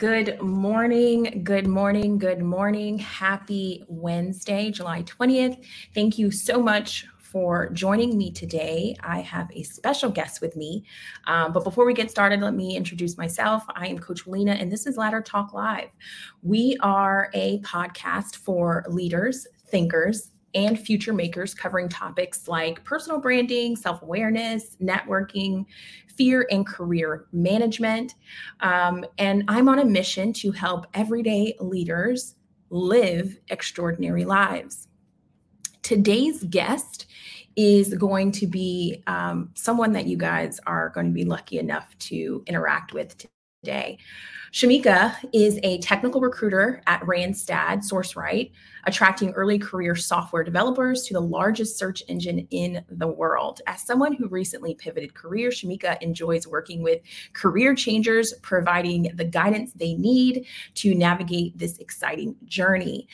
Good morning, good morning, good morning. Happy Wednesday, July 20th. Thank you so much for joining me today. I have a special guest with me. Um, but before we get started, let me introduce myself. I am Coach Lena, and this is Ladder Talk Live. We are a podcast for leaders, thinkers, and future makers covering topics like personal branding, self awareness, networking, fear and career management. Um, and I'm on a mission to help everyday leaders live extraordinary lives. Today's guest is going to be um, someone that you guys are going to be lucky enough to interact with today. Shimeka is a technical recruiter at Randstad SourceRight, attracting early career software developers to the largest search engine in the world. As someone who recently pivoted career, Shimeka enjoys working with career changers, providing the guidance they need to navigate this exciting journey.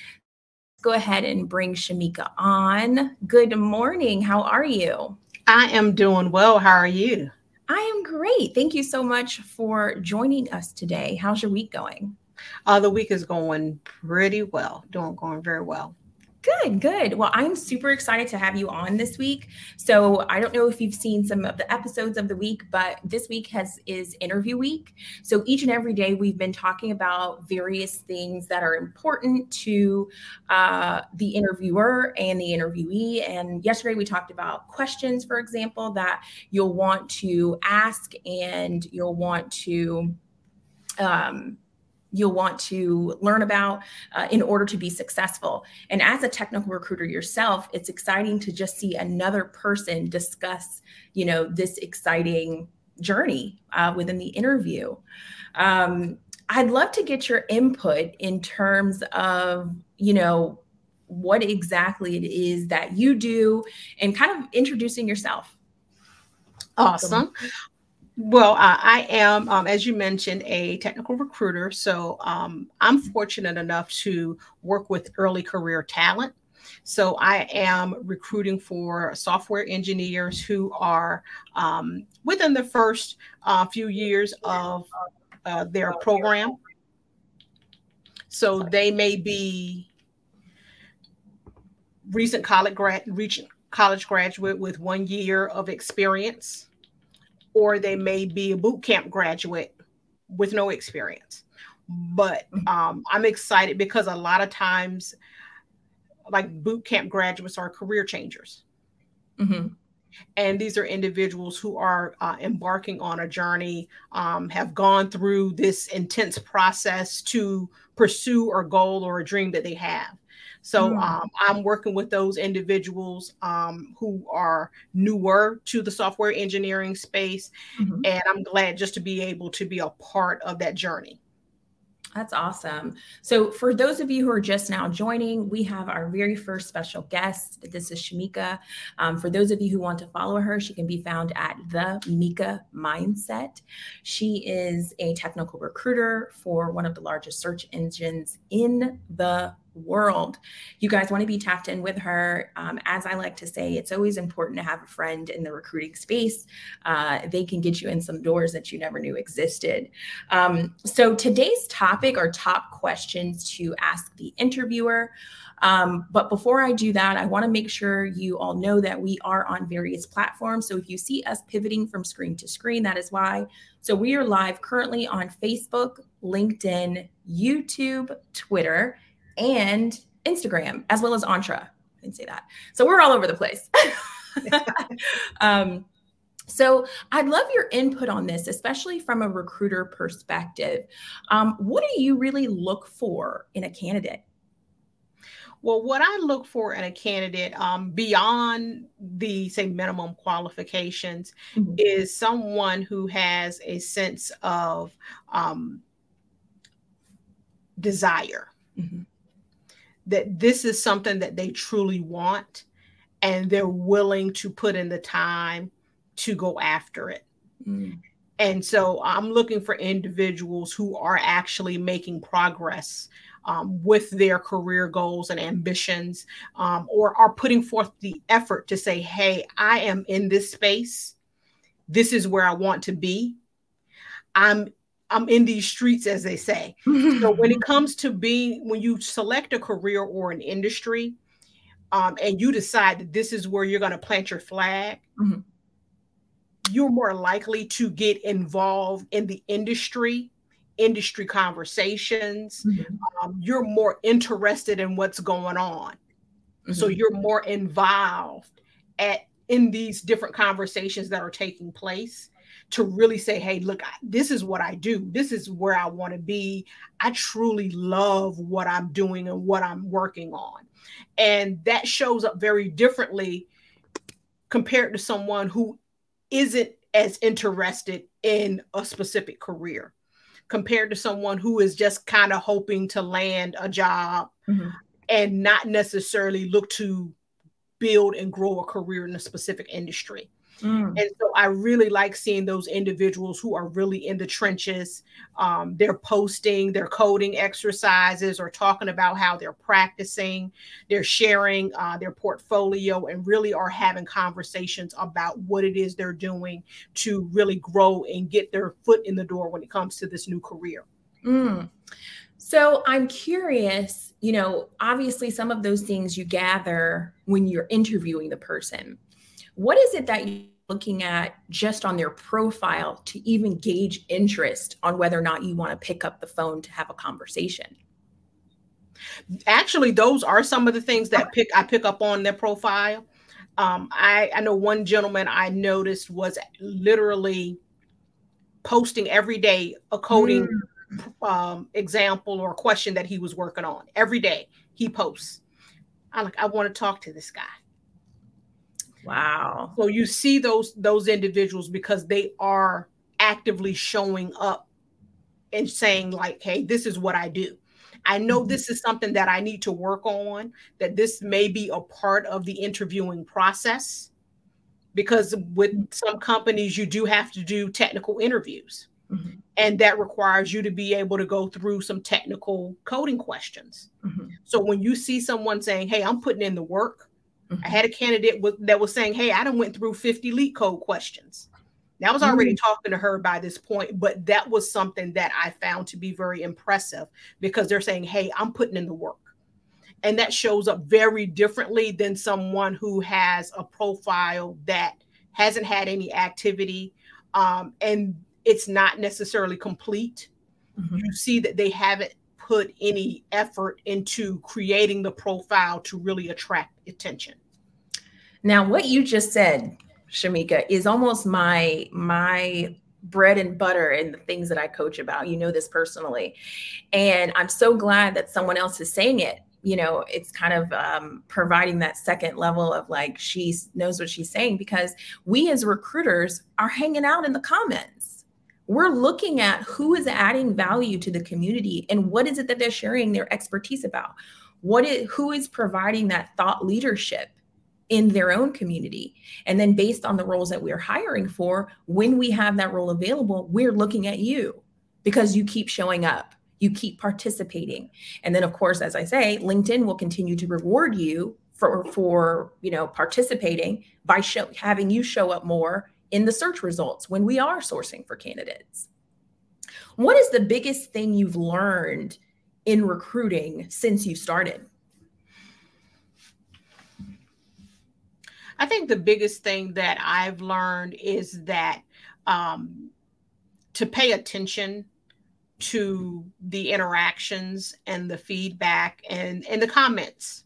Let's go ahead and bring Shimeka on. Good morning. How are you? I am doing well. How are you? I am great. Thank you so much for joining us today. How's your week going? Uh, the week is going pretty well, doing going very well. Good, good. Well, I'm super excited to have you on this week. So I don't know if you've seen some of the episodes of the week, but this week has is interview week. So each and every day we've been talking about various things that are important to uh, the interviewer and the interviewee. And yesterday we talked about questions, for example, that you'll want to ask and you'll want to um, you'll want to learn about uh, in order to be successful. And as a technical recruiter yourself, it's exciting to just see another person discuss, you know, this exciting journey uh, within the interview. Um, I'd love to get your input in terms of, you know, what exactly it is that you do and kind of introducing yourself. Awesome. Well, uh, I am, um, as you mentioned, a technical recruiter. So um, I'm fortunate enough to work with early career talent. So I am recruiting for software engineers who are um, within the first uh, few years of uh, their program. So they may be recent college grad, recent college graduate with one year of experience or they may be a boot camp graduate with no experience. But mm-hmm. um, I'm excited because a lot of times, like boot camp graduates are career changers. Mm-hmm. And these are individuals who are uh, embarking on a journey, um, have gone through this intense process to pursue a goal or a dream that they have. So mm. um, I'm working with those individuals um, who are newer to the software engineering space. Mm-hmm. And I'm glad just to be able to be a part of that journey. That's awesome. So, for those of you who are just now joining, we have our very first special guest. This is Shimeka. Um, for those of you who want to follow her, she can be found at the Meka Mindset. She is a technical recruiter for one of the largest search engines in the world. You guys want to be tapped in with her. Um, as I like to say, it's always important to have a friend in the recruiting space. Uh, they can get you in some doors that you never knew existed. Um, so today's topic are top questions to ask the interviewer. Um, but before I do that, I want to make sure you all know that we are on various platforms. So if you see us pivoting from screen to screen, that is why. So we are live currently on Facebook, LinkedIn, YouTube, Twitter, and Instagram, as well as Entra. I didn't say that. So we're all over the place. um, so I'd love your input on this, especially from a recruiter perspective. Um, what do you really look for in a candidate? Well, what I look for in a candidate um, beyond the say minimum qualifications mm-hmm. is someone who has a sense of um, desire. Mm-hmm that this is something that they truly want and they're willing to put in the time to go after it. Mm. And so I'm looking for individuals who are actually making progress um, with their career goals and ambitions, um, or are putting forth the effort to say, hey, I am in this space. This is where I want to be. I'm I'm in these streets, as they say. so when it comes to being, when you select a career or an industry, um, and you decide that this is where you're going to plant your flag, mm-hmm. you're more likely to get involved in the industry, industry conversations. Mm-hmm. Um, you're more interested in what's going on, mm-hmm. so you're more involved at in these different conversations that are taking place to really say, hey, look, this is what I do. This is where I want to be. I truly love what I'm doing and what I'm working on. And that shows up very differently compared to someone who isn't as interested in a specific career compared to someone who is just kind of hoping to land a job mm-hmm. and not necessarily look to build and grow a career in a specific industry. Mm. And so I really like seeing those individuals who are really in the trenches. Um, they're posting their coding exercises or talking about how they're practicing. They're sharing uh, their portfolio and really are having conversations about what it is they're doing to really grow and get their foot in the door when it comes to this new career. Mm. So I'm curious, you know, obviously some of those things you gather when you're interviewing the person what is it that you're looking at just on their profile to even gauge interest on whether or not you want to pick up the phone to have a conversation? Actually, those are some of the things that pick I pick up on their profile. Um, I, I know one gentleman I noticed was literally posting every day a coding mm. um, example or question that he was working on. Every day he posts. I like I want to talk to this guy. Wow. So you see those those individuals because they are actively showing up and saying like, "Hey, this is what I do." I know mm-hmm. this is something that I need to work on, that this may be a part of the interviewing process because with some companies you do have to do technical interviews. Mm-hmm. And that requires you to be able to go through some technical coding questions. Mm-hmm. So when you see someone saying, Hey, I'm putting in the work, Mm-hmm. I had a candidate that was saying, "Hey, I done went through 50 leak LeetCode questions." Now, I was already mm-hmm. talking to her by this point, but that was something that I found to be very impressive because they're saying, "Hey, I'm putting in the work." And that shows up very differently than someone who has a profile that hasn't had any activity um, and it's not necessarily complete. Mm-hmm. You see that they haven't put any effort into creating the profile to really attract attention. Now, what you just said, Shimeka, is almost my my bread and butter and the things that I coach about. You know this personally. And I'm so glad that someone else is saying it. You know, it's kind of um, providing that second level of like she knows what she's saying because we as recruiters are hanging out in the comments we're looking at who is adding value to the community and what is it that they're sharing their expertise about? What is who is providing that thought leadership in their own community? And then based on the roles that we're hiring for when we have that role available we're looking at you because you keep showing up you keep participating. And then of course as i say linkedin will continue to reward you for for you know participating by show, having you show up more in the search results when we are sourcing for candidates. What is the biggest thing you've learned in recruiting since you started? I think the biggest thing that I've learned is that um, to pay attention to the interactions and the feedback and, and the comments.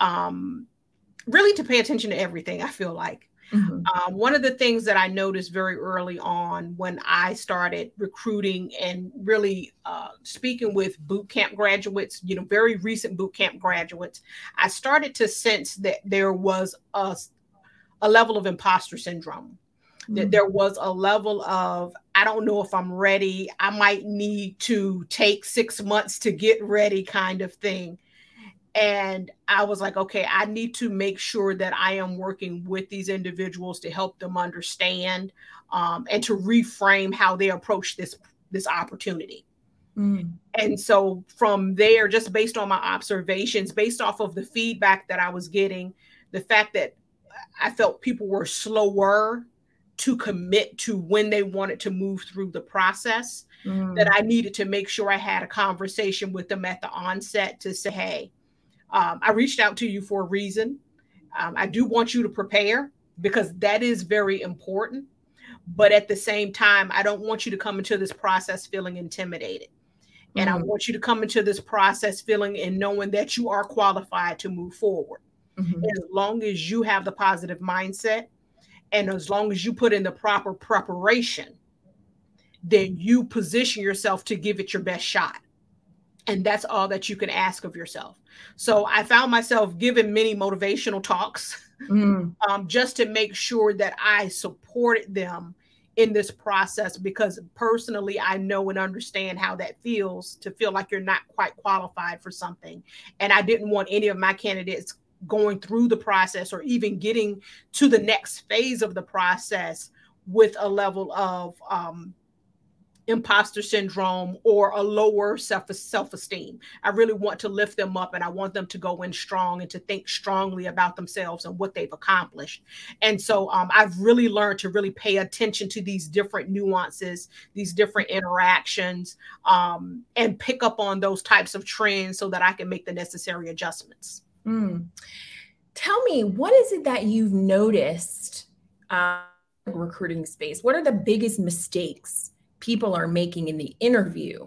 Um, really to pay attention to everything, I feel like. Mm-hmm. Um, one of the things that I noticed very early on when I started recruiting and really uh, speaking with boot camp graduates, you know, very recent boot camp graduates, I started to sense that there was a, a level of imposter syndrome. Mm-hmm. That there was a level of, I don't know if I'm ready. I might need to take six months to get ready, kind of thing and I was like, okay, I need to make sure that I am working with these individuals to help them understand um, and to reframe how they approach this this opportunity. Mm. And so from there, just based on my observations, based off of the feedback that I was getting, the fact that I felt people were slower to commit to when they wanted to move through the process mm. that I needed to make sure I had a conversation with them at the onset to say, hey, um, I reached out to you for a reason. Um, I do want you to prepare because that is very important. But at the same time, I don't want you to come into this process feeling intimidated. And mm-hmm. I want you to come into this process feeling and knowing that you are qualified to move forward. Mm-hmm. As long as you have the positive mindset and as long as you put in the proper preparation, then you position yourself to give it your best shot. And that's all that you can ask of yourself. So I found myself giving many motivational talks mm. um, just to make sure that I supported them in this process because personally I know and understand how that feels to feel like you're not quite qualified for something. And I didn't want any of my candidates going through the process or even getting to the next phase of the process with a level of um, imposter syndrome or a lower self self-esteem. I really want to lift them up and I want them to go in strong and to think strongly about themselves and what they've accomplished. And so um, I've really learned to really pay attention to these different nuances, these different interactions, um, and pick up on those types of trends so that I can make the necessary adjustments. Mm. Tell me, what is it that you've noticed uh, recruiting space? What are the biggest mistakes people are making in the interview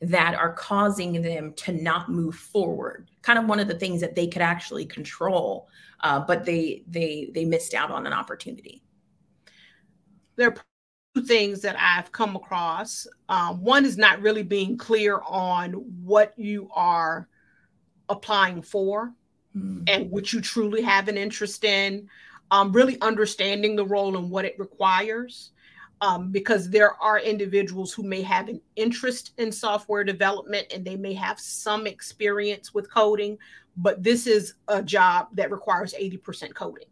that are causing them to not move forward. Kind of one of the things that they could actually control uh, but they they they missed out on an opportunity. There are two things that i've come across. Um, one is not really being clear on what you are applying for mm. and what you truly have an interest in um, really understanding the role and what it requires um, because there are individuals who may have an interest in software development and they may have some experience with coding, but this is a job that requires 80% coding.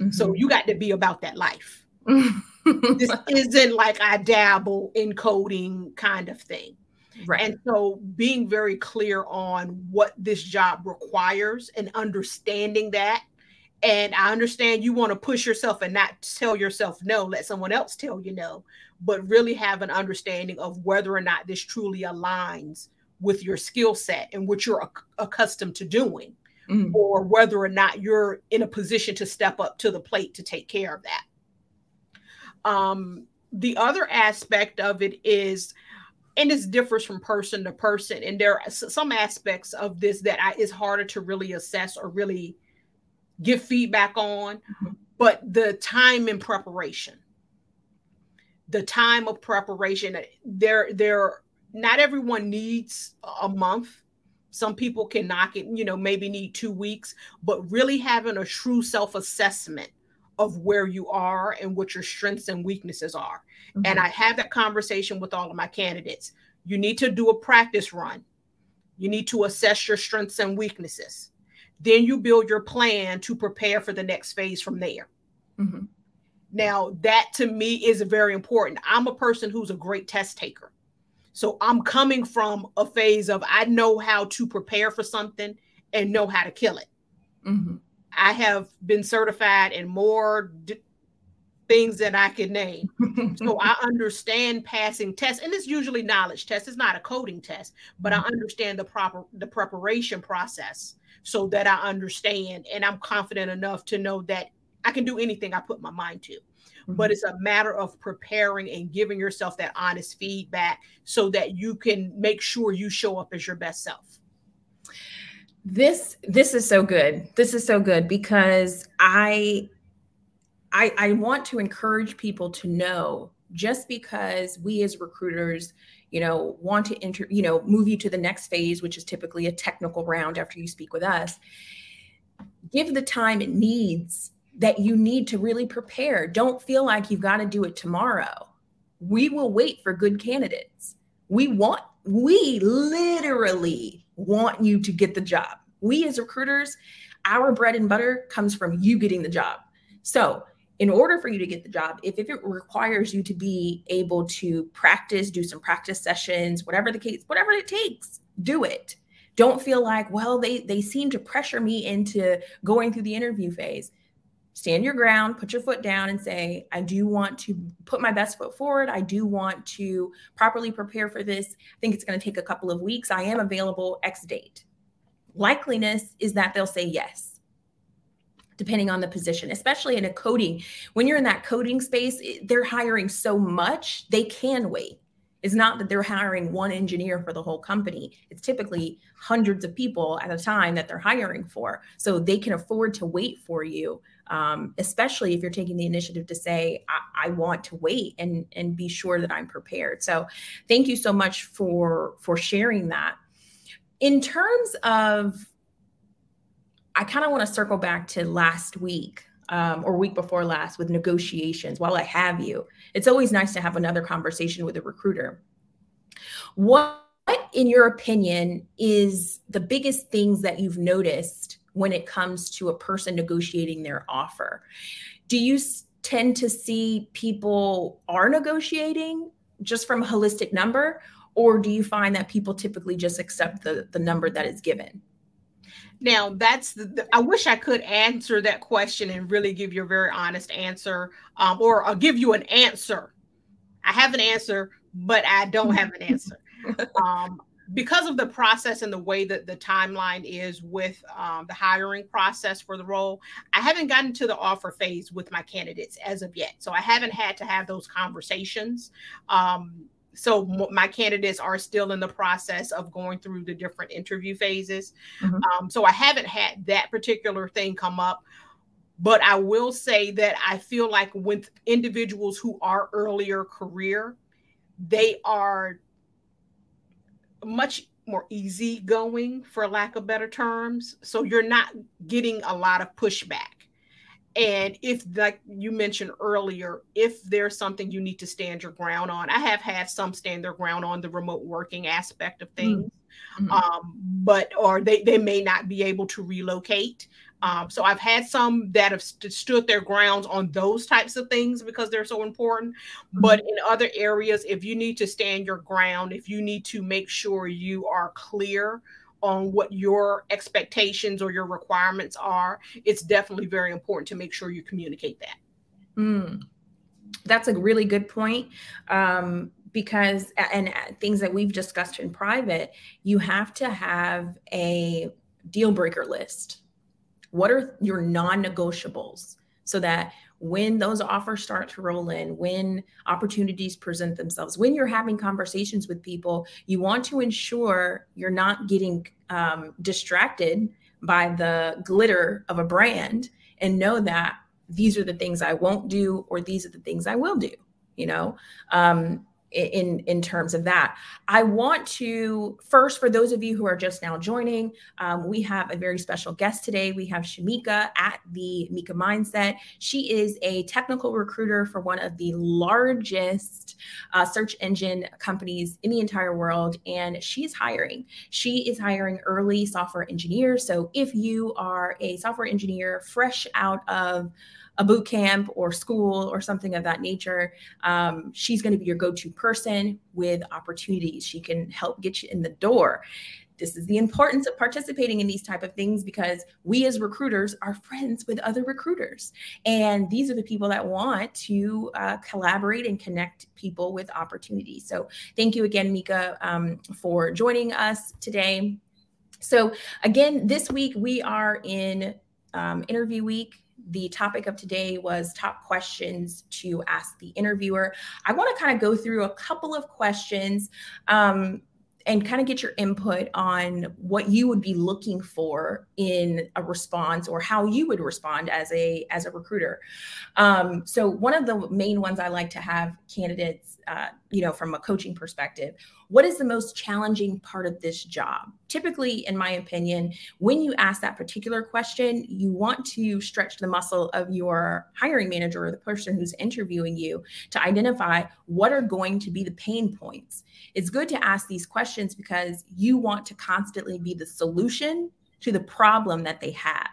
Mm-hmm. So you got to be about that life. this isn't like I dabble in coding kind of thing. Right. And so being very clear on what this job requires and understanding that and I understand you want to push yourself and not tell yourself no, let someone else tell you no, but really have an understanding of whether or not this truly aligns with your skill set and what you're accustomed to doing, mm-hmm. or whether or not you're in a position to step up to the plate to take care of that. Um, the other aspect of it is, and this differs from person to person, and there are some aspects of this that I, is harder to really assess or really give feedback on, but the time in preparation, the time of preparation, there, there, not everyone needs a month. Some people can knock it, you know, maybe need two weeks, but really having a true self assessment of where you are and what your strengths and weaknesses are. Mm-hmm. And I have that conversation with all of my candidates. You need to do a practice run. You need to assess your strengths and weaknesses. Then you build your plan to prepare for the next phase from there. Mm-hmm. Now, that to me is very important. I'm a person who's a great test taker. So I'm coming from a phase of I know how to prepare for something and know how to kill it. Mm-hmm. I have been certified in more d- things that I can name. so I understand passing tests, and it's usually knowledge test. It's not a coding test, but mm-hmm. I understand the proper the preparation process so that I understand and I'm confident enough to know that I can do anything I put my mind to. Mm-hmm. But it's a matter of preparing and giving yourself that honest feedback so that you can make sure you show up as your best self. This this is so good. This is so good because I I, I want to encourage people to know just because we as recruiters you know want to enter you know move you to the next phase which is typically a technical round after you speak with us. Give the time it needs that you need to really prepare. Don't feel like you've got to do it tomorrow. We will wait for good candidates. We want we literally want you to get the job. We as recruiters our bread and butter comes from you getting the job. So in order for you to get the job, if, if it requires you to be able to practice, do some practice sessions, whatever the case, whatever it takes, do it. Don't feel like, well, they they seem to pressure me into going through the interview phase. stand your ground, put your foot down, and say, I do want to put my best foot forward. I do want to properly prepare for this. I think it's going to take a couple of weeks. I am available X date. Likeliness is that they'll say yes, depending on the position, especially in a coding. When you're in that coding space, they're hiring so much, they can wait. It's not that they're hiring one engineer for the whole company. It's typically hundreds of people at a time that they're hiring for. So they can afford to wait for you um, especially if you're taking the initiative to say I, I, want to wait and and be sure that i'm prepared so thank you so much for for sharing that in terms of i kind of want to circle back to last week um, or week before last with negotiations while i have you it's always nice to have another conversation with a recruiter what in your opinion is the biggest things that you've noticed when it comes to a person negotiating their offer. Do you tend to see people are negotiating just from a holistic number, or do you find that people typically just accept the, the number that is given? Now, that's the, the, I wish I could answer that question and really give you a very honest answer, um, or I'll give you an answer. I have an answer, but I don't have an answer. um, because of the process and the way that the timeline is with um, the hiring process for the role, I haven't gotten to the offer phase with my candidates as of yet. So I haven't had to have those conversations. Um, so my candidates are still in the process of going through the different interview phases. Mm-hmm. Um, so I haven't had that particular thing come up. But I will say that I feel like with individuals who are earlier career, they are much more easygoing, for lack of better terms. So you're not getting a lot of pushback. And if, like you mentioned earlier, if there's something you need to stand your ground on, I have had some stand their ground on the remote working aspect of things. Mm-hmm. Um, but or they, they may not be able to relocate. Um, so I've had some that have st- stood their grounds on those types of things because they're so important. Mm-hmm. But in other areas, if you need to stand your ground, if you need to make sure you are clear on what your expectations or your requirements are, it's definitely very important to make sure you communicate that. Mm. That's a really good point. Um, because, and things that we've discussed in private, you have to have a deal breaker list what are your non negotiables so that when those offers start to roll in, when opportunities present themselves, when you're having conversations with people, you want to ensure you're not getting um, distracted by the glitter of a brand and know that these are the things I won't do or these are the things I will do. You know, um, in in terms of that. I want to first for those of you who are just now joining um, we have a very special guest today. We have shimeka at the meka mindset. She is a technical recruiter for one of the largest uh, search engine companies in the entire world and she's hiring. She is hiring early software engineers. So if you are a software engineer fresh out of a boot camp or school or something of that nature, um, she's going to be your go to person with opportunities. She can help get you in the door. This is the importance of participating in these type of things because we as recruiters are friends with other recruiters, and these are the people that want to uh, collaborate and connect people with opportunities. So, thank you again, Meka, um, for joining us today. So, again, this week we are in um, interview week the topic of today was top questions to ask the interviewer. I want to kind of go through a couple of questions um, and kind of get your input on what you would be looking for in a response or how you would respond as a as a recruiter um, so one of the main ones i like to have candidates uh, you know from a coaching perspective what is the most challenging part of this job typically in my opinion when you ask that particular question you want to stretch the muscle of your hiring manager or the person who's interviewing you to identify what are going to be the pain points it's good to ask these questions because you want to constantly be the solution to the problem that they have.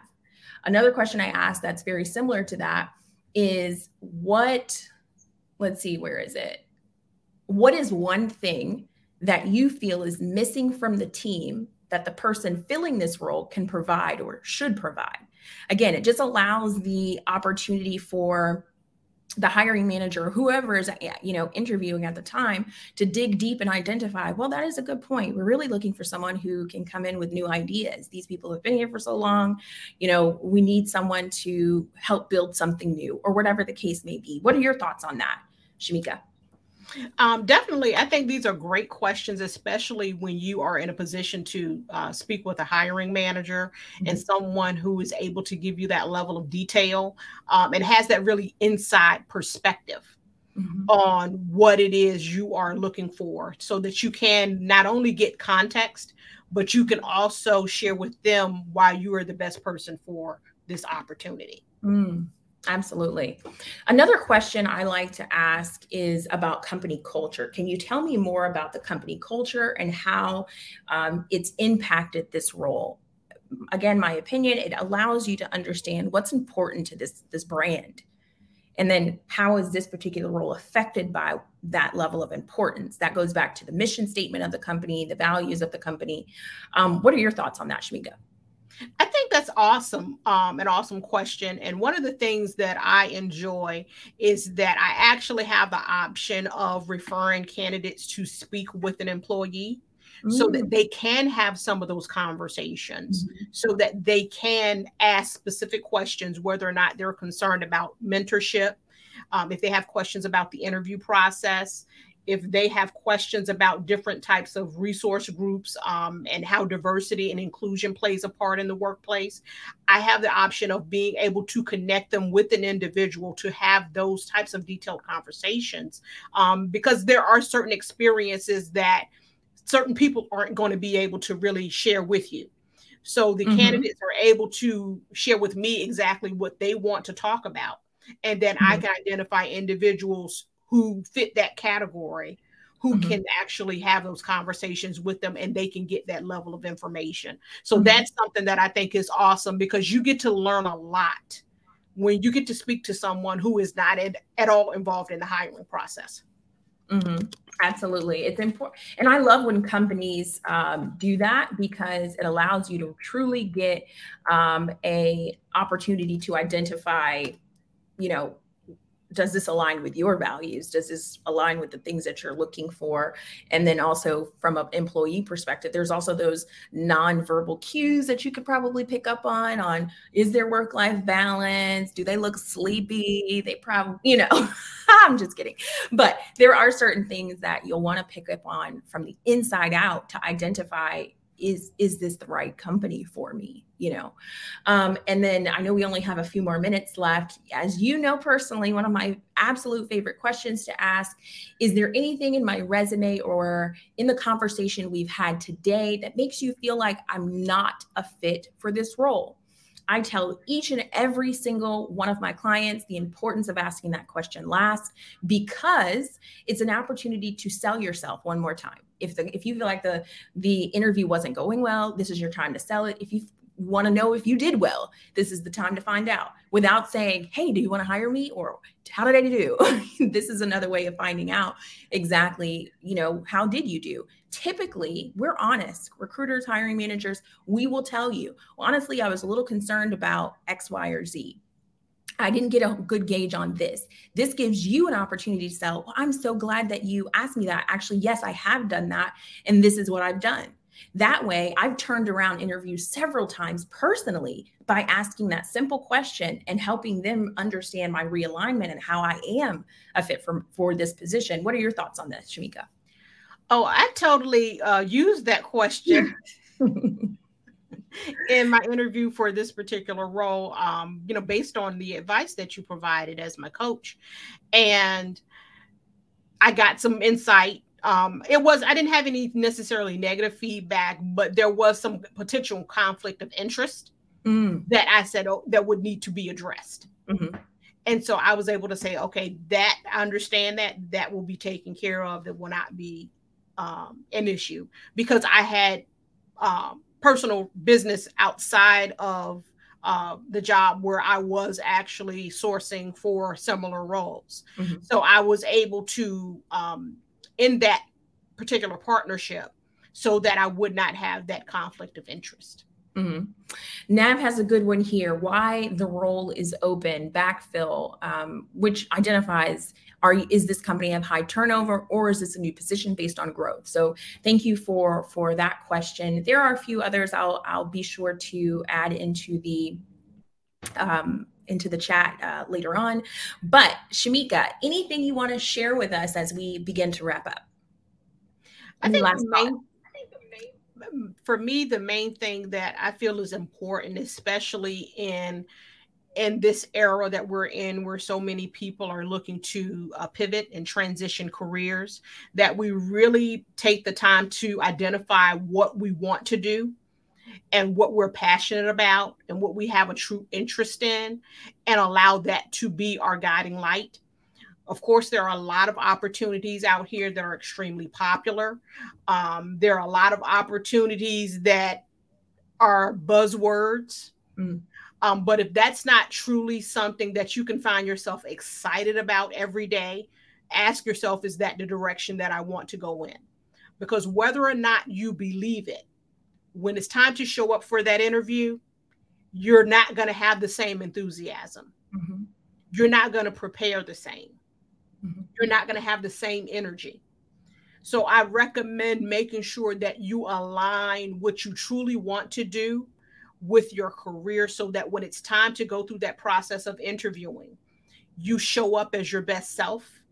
Another question I asked that's very similar to that is what, let's see, where is it? What is one thing that you feel is missing from the team that the person filling this role can provide or should provide? Again, it just allows the opportunity for the hiring manager or whoever is you know interviewing at the time to dig deep and identify well that is a good point. We're really looking for someone who can come in with new ideas. These people have been here for so long. You know we need someone to help build something new or whatever the case may be. What are your thoughts on that shimeka um, definitely. I think these are great questions, especially when you are in a position to uh, speak with a hiring manager mm-hmm. and someone who is able to give you that level of detail um, and has that really inside perspective. Mm-hmm. On what it is you are looking for, so that you can not only get context, but you can also share with them why you are the best person for this opportunity. Mm. Absolutely. Another question I like to ask is about company culture. Can you tell me more about the company culture and how um, it's impacted this role? Again, my opinion, it allows you to understand what's important to this, this brand. And then how is this particular role affected by that level of importance? That goes back to the mission statement of the company, the values of the company. Um, what are your thoughts on that, Shimeka? I think that's awesome, um, an awesome question. And one of the things that I enjoy is that I actually have the option of referring candidates to speak with an employee. Mm. So that mm. they can have some of those conversations, mm-hmm. so that they can ask specific questions, whether or not they're concerned about mentorship, um, if they have questions about the interview process, if they have questions about different types of resource groups um, and how diversity and inclusion plays a part in the workplace, I have the option of being able to connect them with an individual to have those types of detailed conversations um, because there are certain experiences that certain people aren't going to be able to really share with you. So the mm-hmm. candidates are able to share with me exactly what they want to talk about. And then mm-hmm. I can identify individuals who fit that category who mm-hmm. can actually have those conversations with them and they can get that level of information. So mm-hmm. that's something that I think is awesome because you get to learn a lot when you get to speak to someone who is not at, at all involved in the hiring process. Mm-hmm. Absolutely. It's important. And I love when companies um, do that because it allows you to truly get um, a opportunity to identify, you know, does this align with your values? Does this align with the things that you're looking for? And then also from an employee perspective there's also those non-verbal cues that you could probably pick up on on is there work-life balance? Do they look sleepy? They probably you know i'm just kidding. But there are certain things that you'll want to pick up on from the inside out to identify is is this the right company for me you know? Um, and then i know we only have a few more minutes left. As you know personally one of my absolute favorite questions to ask is there anything in my resume or in the conversation we've had today that makes you feel like i'm not a fit for this role? I tell each and every single one of my clients the importance of asking that question last because it's an opportunity to sell yourself one more time if the if you feel like the the interview wasn't going well this is your time to sell it. If you want to know if you did well this is the time to find out without saying hey do you want to hire me? or how did i do? This is another way of finding out exactly you know how did you do? Typically we're honest recruiters hiring managers we will tell you. Honestly i was a little concerned about x y or z I didn't get a good gauge on this. This gives you an opportunity to sell. Well, I'm so glad that you asked me that. Actually, yes, I have done that. And this is what I've done. That way, I've turned around interviews several times personally by asking that simple question and helping them understand my realignment and how I am a fit for, for this position. What are your thoughts on this, Shimeka? Oh, I totally uh, used that question. in my interview for this particular role, um, you know, based on the advice that you provided as my coach. And I got some insight. Um, it was, I didn't have any necessarily negative feedback, but there was some potential conflict of interest mm. that I said oh, that would need to be addressed. Mm-hmm. And so I was able to say, okay, that I understand that that will be taken care of. That will not be um, an issue because I had um, personal business outside of uh, the job where I was actually sourcing for similar roles. Mm-hmm. So I was able to, um, in that particular partnership, so that I would not have that conflict of interest. Mm-hmm. Nav has a good one here. Why the role is open, backfill, um, which identifies are is this company have high turnover or is this a new position based on growth? So thank you for for that question. There are a few others I'll I'll be sure to add into the um, into the chat uh, later on. But Shimeka, anything you want to share with us as we begin to wrap up? I think last main, for me, the main thing that I feel is important, especially in in this era that we're in, where so many people are looking to uh, pivot and transition careers, that we really take the time to identify what we want to do and what we're passionate about and what we have a true interest in, and allow that to be our guiding light of course, there are a lot of opportunities out here that are extremely popular. Um, there are a lot of opportunities that are buzzwords. Mm. Um, but if that's not truly something that you can find yourself excited about every day, ask yourself, is that the direction that I want to go in? Because whether or not you believe it, when it's time to show up for that interview, you're not going to have the same enthusiasm. Mm-hmm. You're not going to prepare the same. You're not going to have the same energy. So I recommend making sure that you align what you truly want to do with your career so that when it's time to go through that process of interviewing, you show up as your best self.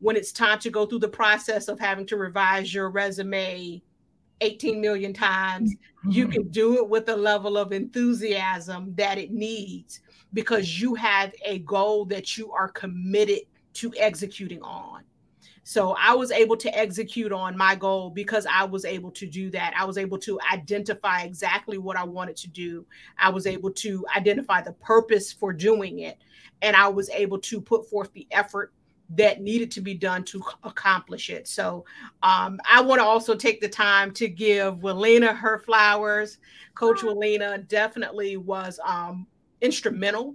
When it's time to go through the process of having to revise your resume 18 million times, mm-hmm. you can do it with a level of enthusiasm that it needs because you have a goal that you are committed to executing on. So I was able to execute on my goal because I was able to do that. I was able to identify exactly what I wanted to do. I was able to identify the purpose for doing it. And I was able to put forth the effort that needed to be done to accomplish it. So um, I want to also take the time to give Willena her flowers. Coach Willena definitely was um, instrumental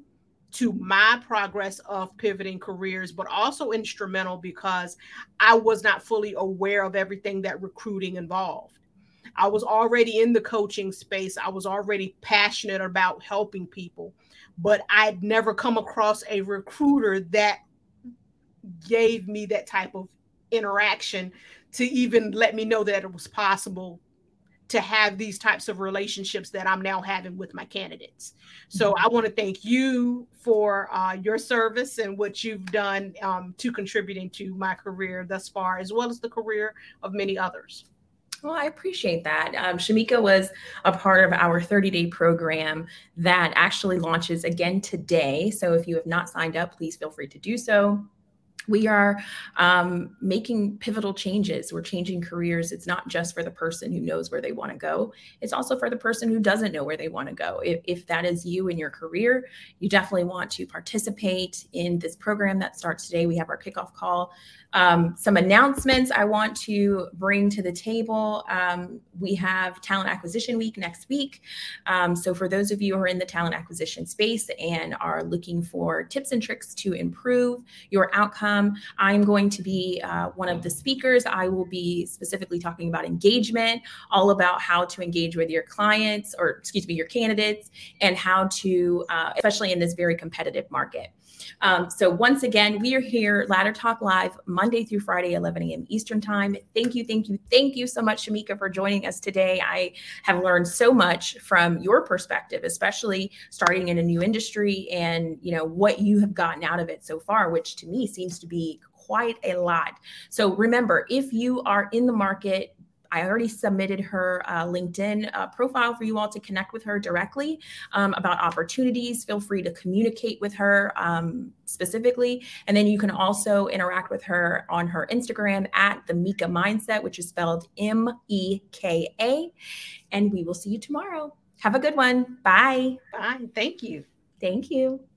to my progress of pivoting careers, but also instrumental because I was not fully aware of everything that recruiting involved. I was already in the coaching space, I was already passionate about helping people, but I'd never come across a recruiter that gave me that type of interaction to even let me know that it was possible to have these types of relationships that I'm now having with my candidates. So mm-hmm. I want to thank you for uh, your service and what you've done um, to contributing to my career thus far, as well as the career of many others. Well, I appreciate that. Um, Shimeka was a part of our 30 day program that actually launches again today. So if you have not signed up, please feel free to do so we are um, making pivotal changes. We're changing careers. It's not just for the person who knows where they want to go, it's also for the person who doesn't know where they want to go. If, if that is you in your career, you definitely want to participate in this program that starts today. We have our kickoff call um, some announcements I want to bring to the table. Um, we have Talent Acquisition Week next week. Um, so, for those of you who are in the talent acquisition space and are looking for tips and tricks to improve your outcome, I'm going to be uh, one of the speakers. I will be specifically talking about engagement, all about how to engage with your clients or, excuse me, your candidates, and how to, uh, especially in this very competitive market. Um, so once again, we are here, Ladder Talk Live, Monday through Friday, 11 a.m. Eastern Time. Thank you, thank you, thank you so much, Shimeka, for joining us today. I have learned so much from your perspective, especially starting in a new industry and you know what you have gotten out of it so far, which to me seems to be quite a lot. So remember, if you are in the market I already submitted her uh, LinkedIn uh, profile for you all to connect with her directly um, about opportunities. Feel free to communicate with her um, specifically. And then you can also interact with her on her Instagram at the Meka Mindset, which is spelled M E K A. And we will see you tomorrow. Have a good one. Bye. Bye. Thank you. Thank you.